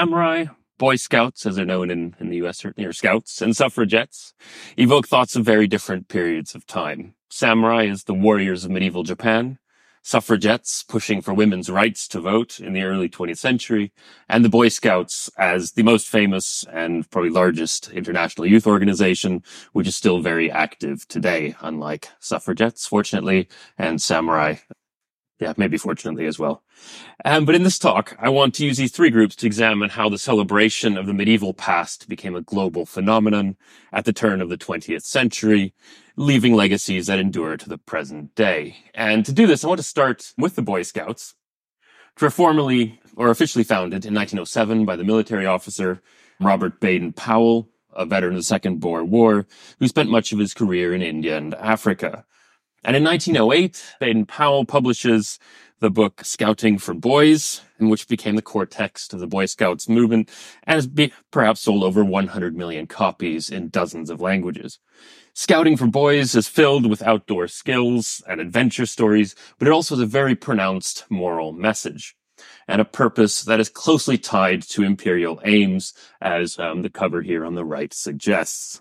Samurai, Boy Scouts, as they're known in, in the US, certainly, or Scouts, and suffragettes evoke thoughts of very different periods of time. Samurai is the warriors of medieval Japan, suffragettes pushing for women's rights to vote in the early 20th century, and the Boy Scouts as the most famous and probably largest international youth organization, which is still very active today, unlike suffragettes, fortunately, and samurai. Yeah, maybe fortunately as well. Um, but in this talk, I want to use these three groups to examine how the celebration of the medieval past became a global phenomenon at the turn of the 20th century, leaving legacies that endure to the present day. And to do this, I want to start with the Boy Scouts, which were formally or officially founded in 1907 by the military officer Robert Baden Powell, a veteran of the Second Boer War, who spent much of his career in India and Africa. And in 1908, Baden Powell publishes the book Scouting for Boys, in which became the core text of the Boy Scouts movement and has be, perhaps sold over 100 million copies in dozens of languages. Scouting for Boys is filled with outdoor skills and adventure stories, but it also has a very pronounced moral message and a purpose that is closely tied to imperial aims, as um, the cover here on the right suggests.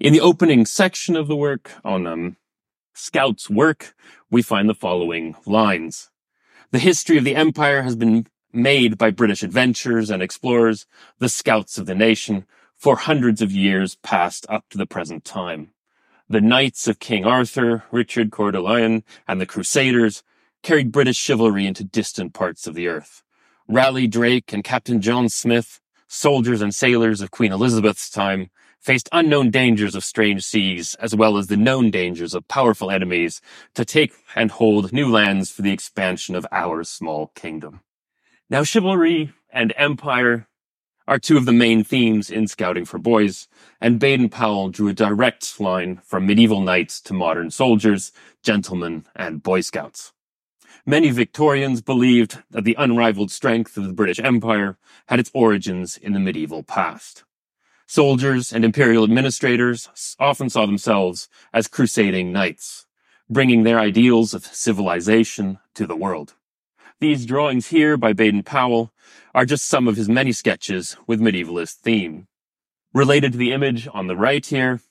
In the opening section of the work on um, Scouts' work, we find the following lines. The history of the empire has been made by British adventurers and explorers, the scouts of the nation, for hundreds of years past up to the present time. The knights of King Arthur, Richard Coeur Lion, and the Crusaders carried British chivalry into distant parts of the earth. Raleigh Drake and Captain John Smith, soldiers and sailors of Queen Elizabeth's time, faced unknown dangers of strange seas, as well as the known dangers of powerful enemies, to take and hold new lands for the expansion of our small kingdom. Now, chivalry and empire are two of the main themes in Scouting for Boys, and Baden Powell drew a direct line from medieval knights to modern soldiers, gentlemen, and Boy Scouts. Many Victorians believed that the unrivaled strength of the British Empire had its origins in the medieval past. Soldiers and imperial administrators often saw themselves as crusading knights, bringing their ideals of civilization to the world. These drawings here by Baden Powell are just some of his many sketches with medievalist theme. Related to the image on the right here,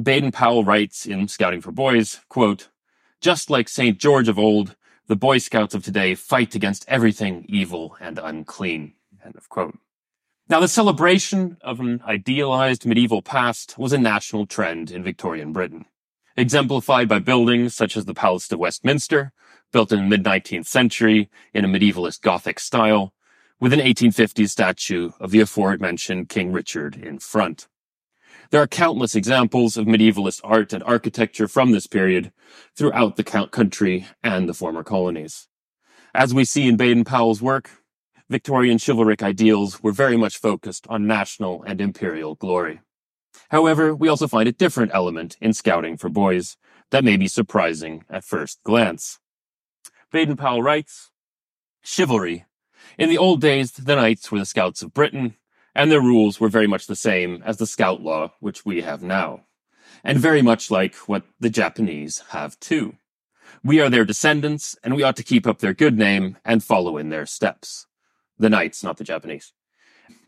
Baden Powell writes in Scouting for Boys, quote, just like St. George of old, the Boy Scouts of today fight against everything evil and unclean. End of quote. Now, the celebration of an idealized medieval past was a national trend in Victorian Britain, exemplified by buildings such as the Palace of Westminster, built in the mid-19th century in a medievalist Gothic style, with an 1850s statue of the aforementioned King Richard in front. There are countless examples of medievalist art and architecture from this period throughout the country and the former colonies. As we see in Baden Powell's work, Victorian chivalric ideals were very much focused on national and imperial glory. However, we also find a different element in scouting for boys that may be surprising at first glance. Baden Powell writes, Chivalry. In the old days, the knights were the scouts of Britain, and their rules were very much the same as the scout law which we have now, and very much like what the Japanese have too. We are their descendants, and we ought to keep up their good name and follow in their steps. The knights, not the Japanese.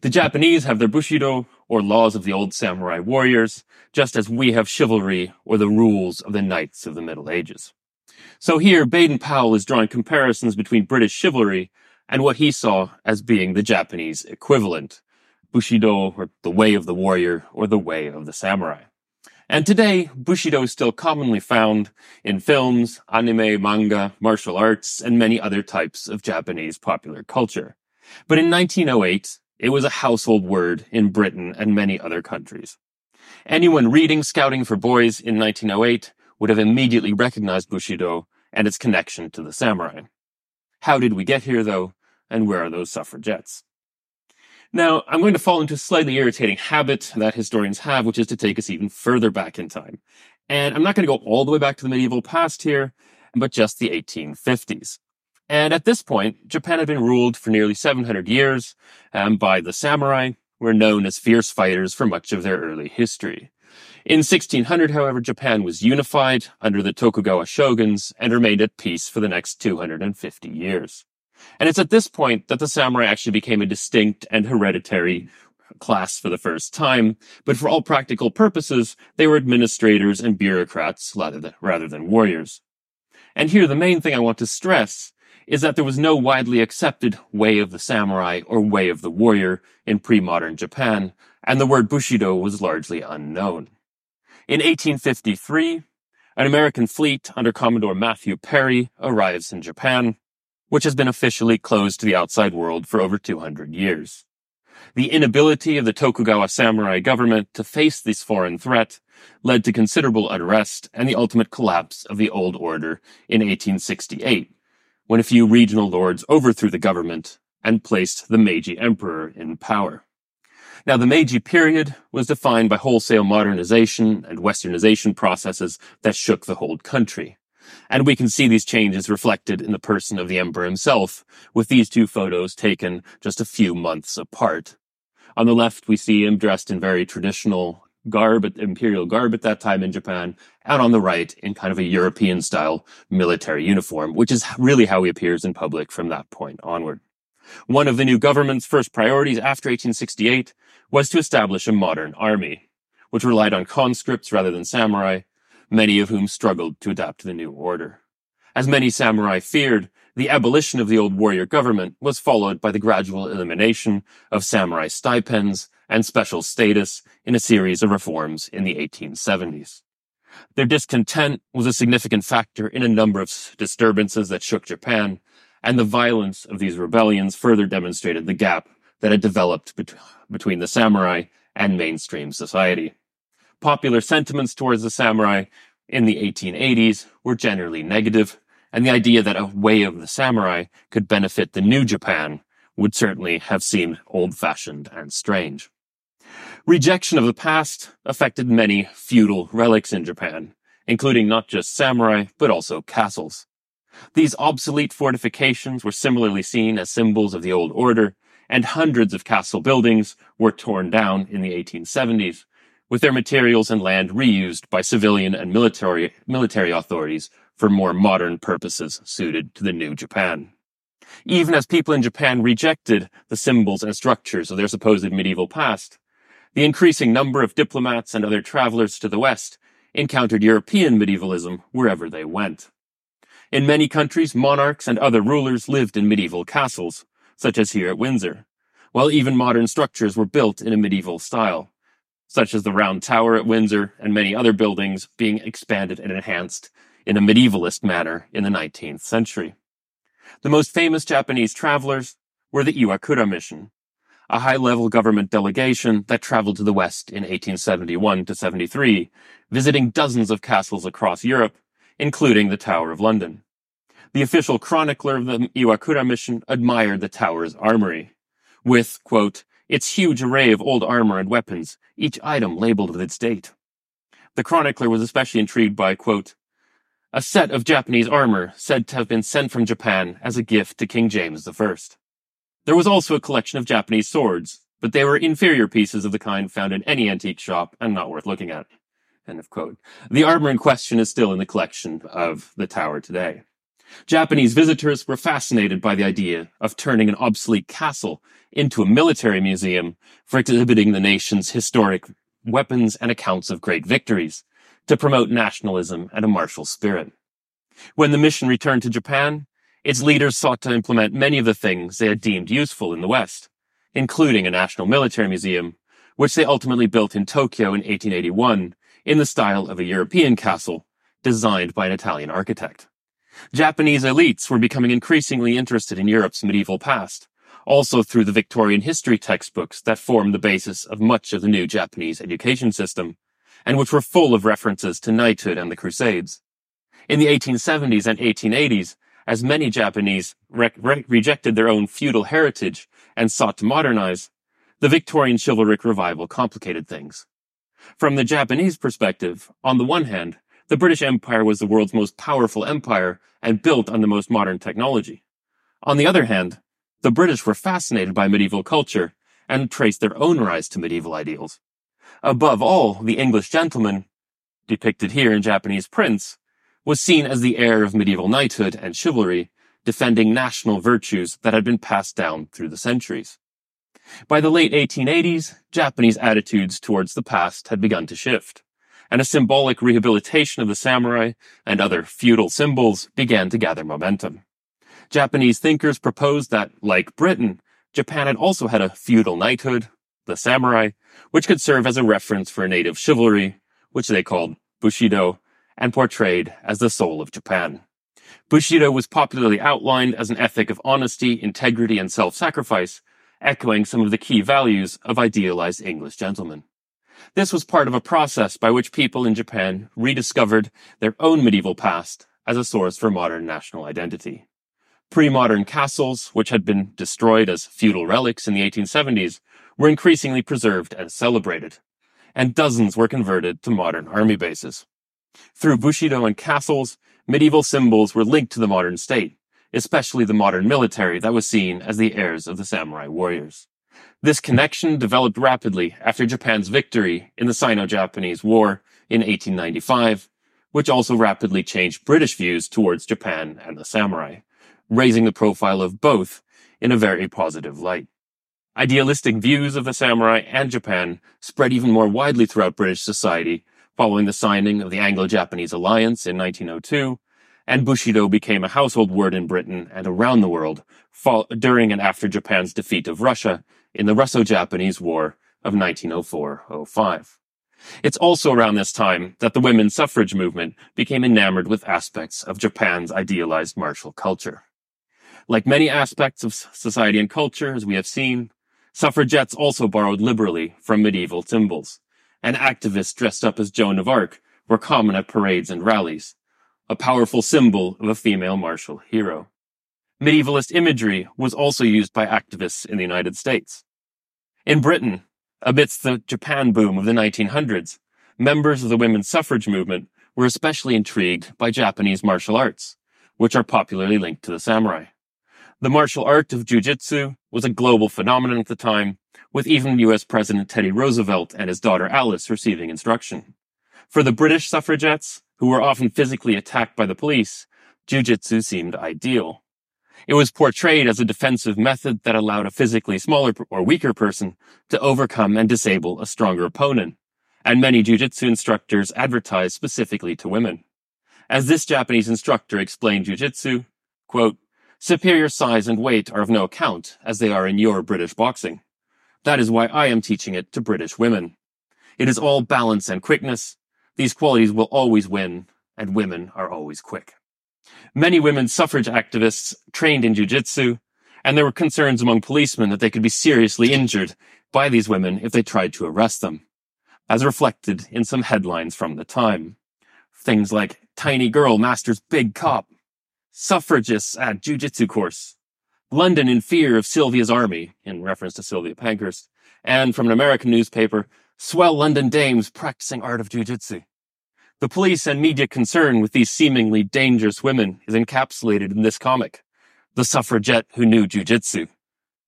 The Japanese have their Bushido, or laws of the old samurai warriors, just as we have chivalry, or the rules of the knights of the Middle Ages. So here, Baden Powell is drawing comparisons between British chivalry and what he saw as being the Japanese equivalent, Bushido, or the way of the warrior, or the way of the samurai. And today, Bushido is still commonly found in films, anime, manga, martial arts, and many other types of Japanese popular culture. But in 1908, it was a household word in Britain and many other countries. Anyone reading Scouting for Boys in 1908 would have immediately recognized Bushido and its connection to the samurai. How did we get here, though, and where are those suffragettes? Now, I'm going to fall into a slightly irritating habit that historians have, which is to take us even further back in time. And I'm not going to go all the way back to the medieval past here, but just the 1850s. And at this point, Japan had been ruled for nearly 700 years um, by the samurai, who were known as fierce fighters for much of their early history. In 1600, however, Japan was unified under the Tokugawa shoguns and remained at peace for the next 250 years. And it's at this point that the samurai actually became a distinct and hereditary class for the first time, but for all practical purposes, they were administrators and bureaucrats rather than, rather than warriors. And here the main thing I want to stress is that there was no widely accepted way of the samurai or way of the warrior in pre-modern Japan, and the word Bushido was largely unknown. In 1853, an American fleet under Commodore Matthew Perry arrives in Japan, which has been officially closed to the outside world for over 200 years. The inability of the Tokugawa samurai government to face this foreign threat led to considerable unrest and the ultimate collapse of the old order in 1868, when a few regional lords overthrew the government and placed the Meiji emperor in power. Now, the Meiji period was defined by wholesale modernization and westernization processes that shook the whole country. And we can see these changes reflected in the person of the emperor himself, with these two photos taken just a few months apart. On the left, we see him dressed in very traditional garb, imperial garb at that time in Japan, and on the right in kind of a European style military uniform, which is really how he appears in public from that point onward. One of the new government's first priorities after 1868 was to establish a modern army, which relied on conscripts rather than samurai, many of whom struggled to adapt to the new order. As many samurai feared, the abolition of the old warrior government was followed by the gradual elimination of samurai stipends and special status in a series of reforms in the 1870s. Their discontent was a significant factor in a number of disturbances that shook Japan, and the violence of these rebellions further demonstrated the gap that had developed bet- between the samurai and mainstream society. Popular sentiments towards the samurai in the 1880s were generally negative, and the idea that a way of the samurai could benefit the new Japan would certainly have seemed old-fashioned and strange. Rejection of the past affected many feudal relics in Japan, including not just samurai, but also castles. These obsolete fortifications were similarly seen as symbols of the old order, and hundreds of castle buildings were torn down in the 1870s, with their materials and land reused by civilian and military, military authorities for more modern purposes suited to the new Japan. Even as people in Japan rejected the symbols and structures of their supposed medieval past, the increasing number of diplomats and other travelers to the West encountered European medievalism wherever they went. In many countries, monarchs and other rulers lived in medieval castles, such as here at Windsor, while even modern structures were built in a medieval style, such as the Round Tower at Windsor and many other buildings being expanded and enhanced in a medievalist manner in the 19th century. The most famous Japanese travelers were the Iwakura mission, a high-level government delegation that traveled to the West in 1871 to 73, visiting dozens of castles across Europe, including the Tower of London. The official chronicler of the Iwakura mission admired the tower's armory, with, quote, its huge array of old armor and weapons, each item labeled with its date. The chronicler was especially intrigued by, quote, a set of Japanese armor said to have been sent from Japan as a gift to King James I. There was also a collection of Japanese swords, but they were inferior pieces of the kind found in any antique shop and not worth looking at. End of quote. The armor in question is still in the collection of the tower today. Japanese visitors were fascinated by the idea of turning an obsolete castle into a military museum for exhibiting the nation's historic weapons and accounts of great victories to promote nationalism and a martial spirit. When the mission returned to Japan, its leaders sought to implement many of the things they had deemed useful in the West, including a national military museum, which they ultimately built in Tokyo in 1881 in the style of a European castle designed by an Italian architect. Japanese elites were becoming increasingly interested in Europe's medieval past, also through the Victorian history textbooks that formed the basis of much of the new Japanese education system, and which were full of references to knighthood and the Crusades. In the 1870s and 1880s, as many Japanese re- re- rejected their own feudal heritage and sought to modernize, the Victorian chivalric revival complicated things. From the Japanese perspective, on the one hand, the British Empire was the world's most powerful empire and built on the most modern technology. On the other hand, the British were fascinated by medieval culture and traced their own rise to medieval ideals. Above all, the English gentleman, depicted here in Japanese prints, was seen as the heir of medieval knighthood and chivalry, defending national virtues that had been passed down through the centuries. By the late 1880s, Japanese attitudes towards the past had begun to shift, and a symbolic rehabilitation of the samurai and other feudal symbols began to gather momentum. Japanese thinkers proposed that, like Britain, Japan had also had a feudal knighthood, the samurai, which could serve as a reference for native chivalry, which they called Bushido, and portrayed as the soul of Japan. Bushido was popularly outlined as an ethic of honesty, integrity, and self-sacrifice, echoing some of the key values of idealized English gentlemen. This was part of a process by which people in Japan rediscovered their own medieval past as a source for modern national identity. Pre-modern castles, which had been destroyed as feudal relics in the 1870s, were increasingly preserved and celebrated, and dozens were converted to modern army bases. Through Bushido and castles, medieval symbols were linked to the modern state, especially the modern military that was seen as the heirs of the samurai warriors. This connection developed rapidly after Japan's victory in the Sino-Japanese War in 1895, which also rapidly changed British views towards Japan and the samurai, raising the profile of both in a very positive light. Idealistic views of the samurai and Japan spread even more widely throughout British society following the signing of the Anglo-Japanese Alliance in 1902 and Bushido became a household word in Britain and around the world during and after Japan's defeat of Russia in the Russo-Japanese War of 1904-05. It's also around this time that the women's suffrage movement became enamored with aspects of Japan's idealized martial culture. Like many aspects of society and culture, as we have seen, suffragettes also borrowed liberally from medieval symbols, and activists dressed up as Joan of Arc were common at parades and rallies, a powerful symbol of a female martial hero. Medievalist imagery was also used by activists in the United States. In Britain, amidst the Japan boom of the 1900s, members of the women's suffrage movement were especially intrigued by Japanese martial arts, which are popularly linked to the samurai. The martial art of jujitsu was a global phenomenon at the time, with even US President Teddy Roosevelt and his daughter Alice receiving instruction. For the British suffragettes, who were often physically attacked by the police, jujitsu seemed ideal. It was portrayed as a defensive method that allowed a physically smaller or weaker person to overcome and disable a stronger opponent, and many jujitsu instructors advertised specifically to women. As this Japanese instructor explained jujitsu, quote, superior size and weight are of no account as they are in your British boxing. That is why I am teaching it to British women. It is all balance and quickness, these qualities will always win, and women are always quick. Many women suffrage activists trained in jujitsu, and there were concerns among policemen that they could be seriously injured by these women if they tried to arrest them, as reflected in some headlines from the time. Things like tiny girl masters big cop, suffragists at jujitsu course, London in fear of Sylvia's army, in reference to Sylvia Pankhurst, and from an American newspaper, swell London dames practicing art of jujitsu. The police and media concern with these seemingly dangerous women is encapsulated in this comic, The Suffragette Who Knew Jujitsu.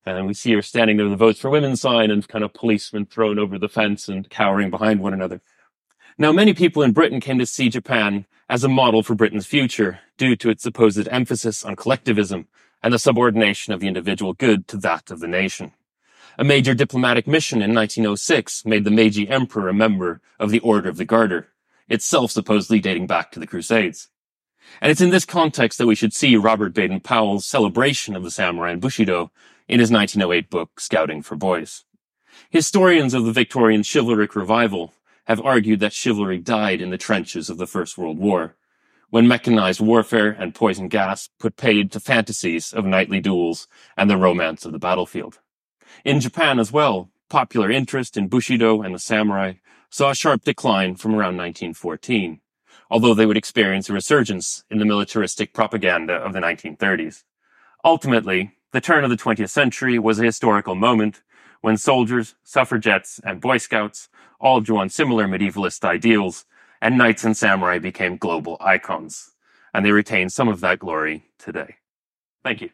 And we see her standing there with the Votes for Women sign and kind of policemen thrown over the fence and cowering behind one another. Now, many people in Britain came to see Japan as a model for Britain's future due to its supposed emphasis on collectivism and the subordination of the individual good to that of the nation. A major diplomatic mission in 1906 made the Meiji Emperor a member of the Order of the Garter, itself supposedly dating back to the Crusades. And it's in this context that we should see Robert Baden Powell's celebration of the samurai and Bushido in his 1908 book, Scouting for Boys. Historians of the Victorian chivalric revival have argued that chivalry died in the trenches of the First World War, when mechanized warfare and poison gas put paid to fantasies of knightly duels and the romance of the battlefield. In Japan as well, popular interest in Bushido and the samurai saw a sharp decline from around 1914, although they would experience a resurgence in the militaristic propaganda of the 1930s. Ultimately, the turn of the 20th century was a historical moment when soldiers, suffragettes, and Boy Scouts all drew on similar medievalist ideals, and knights and samurai became global icons, and they retain some of that glory today. Thank you.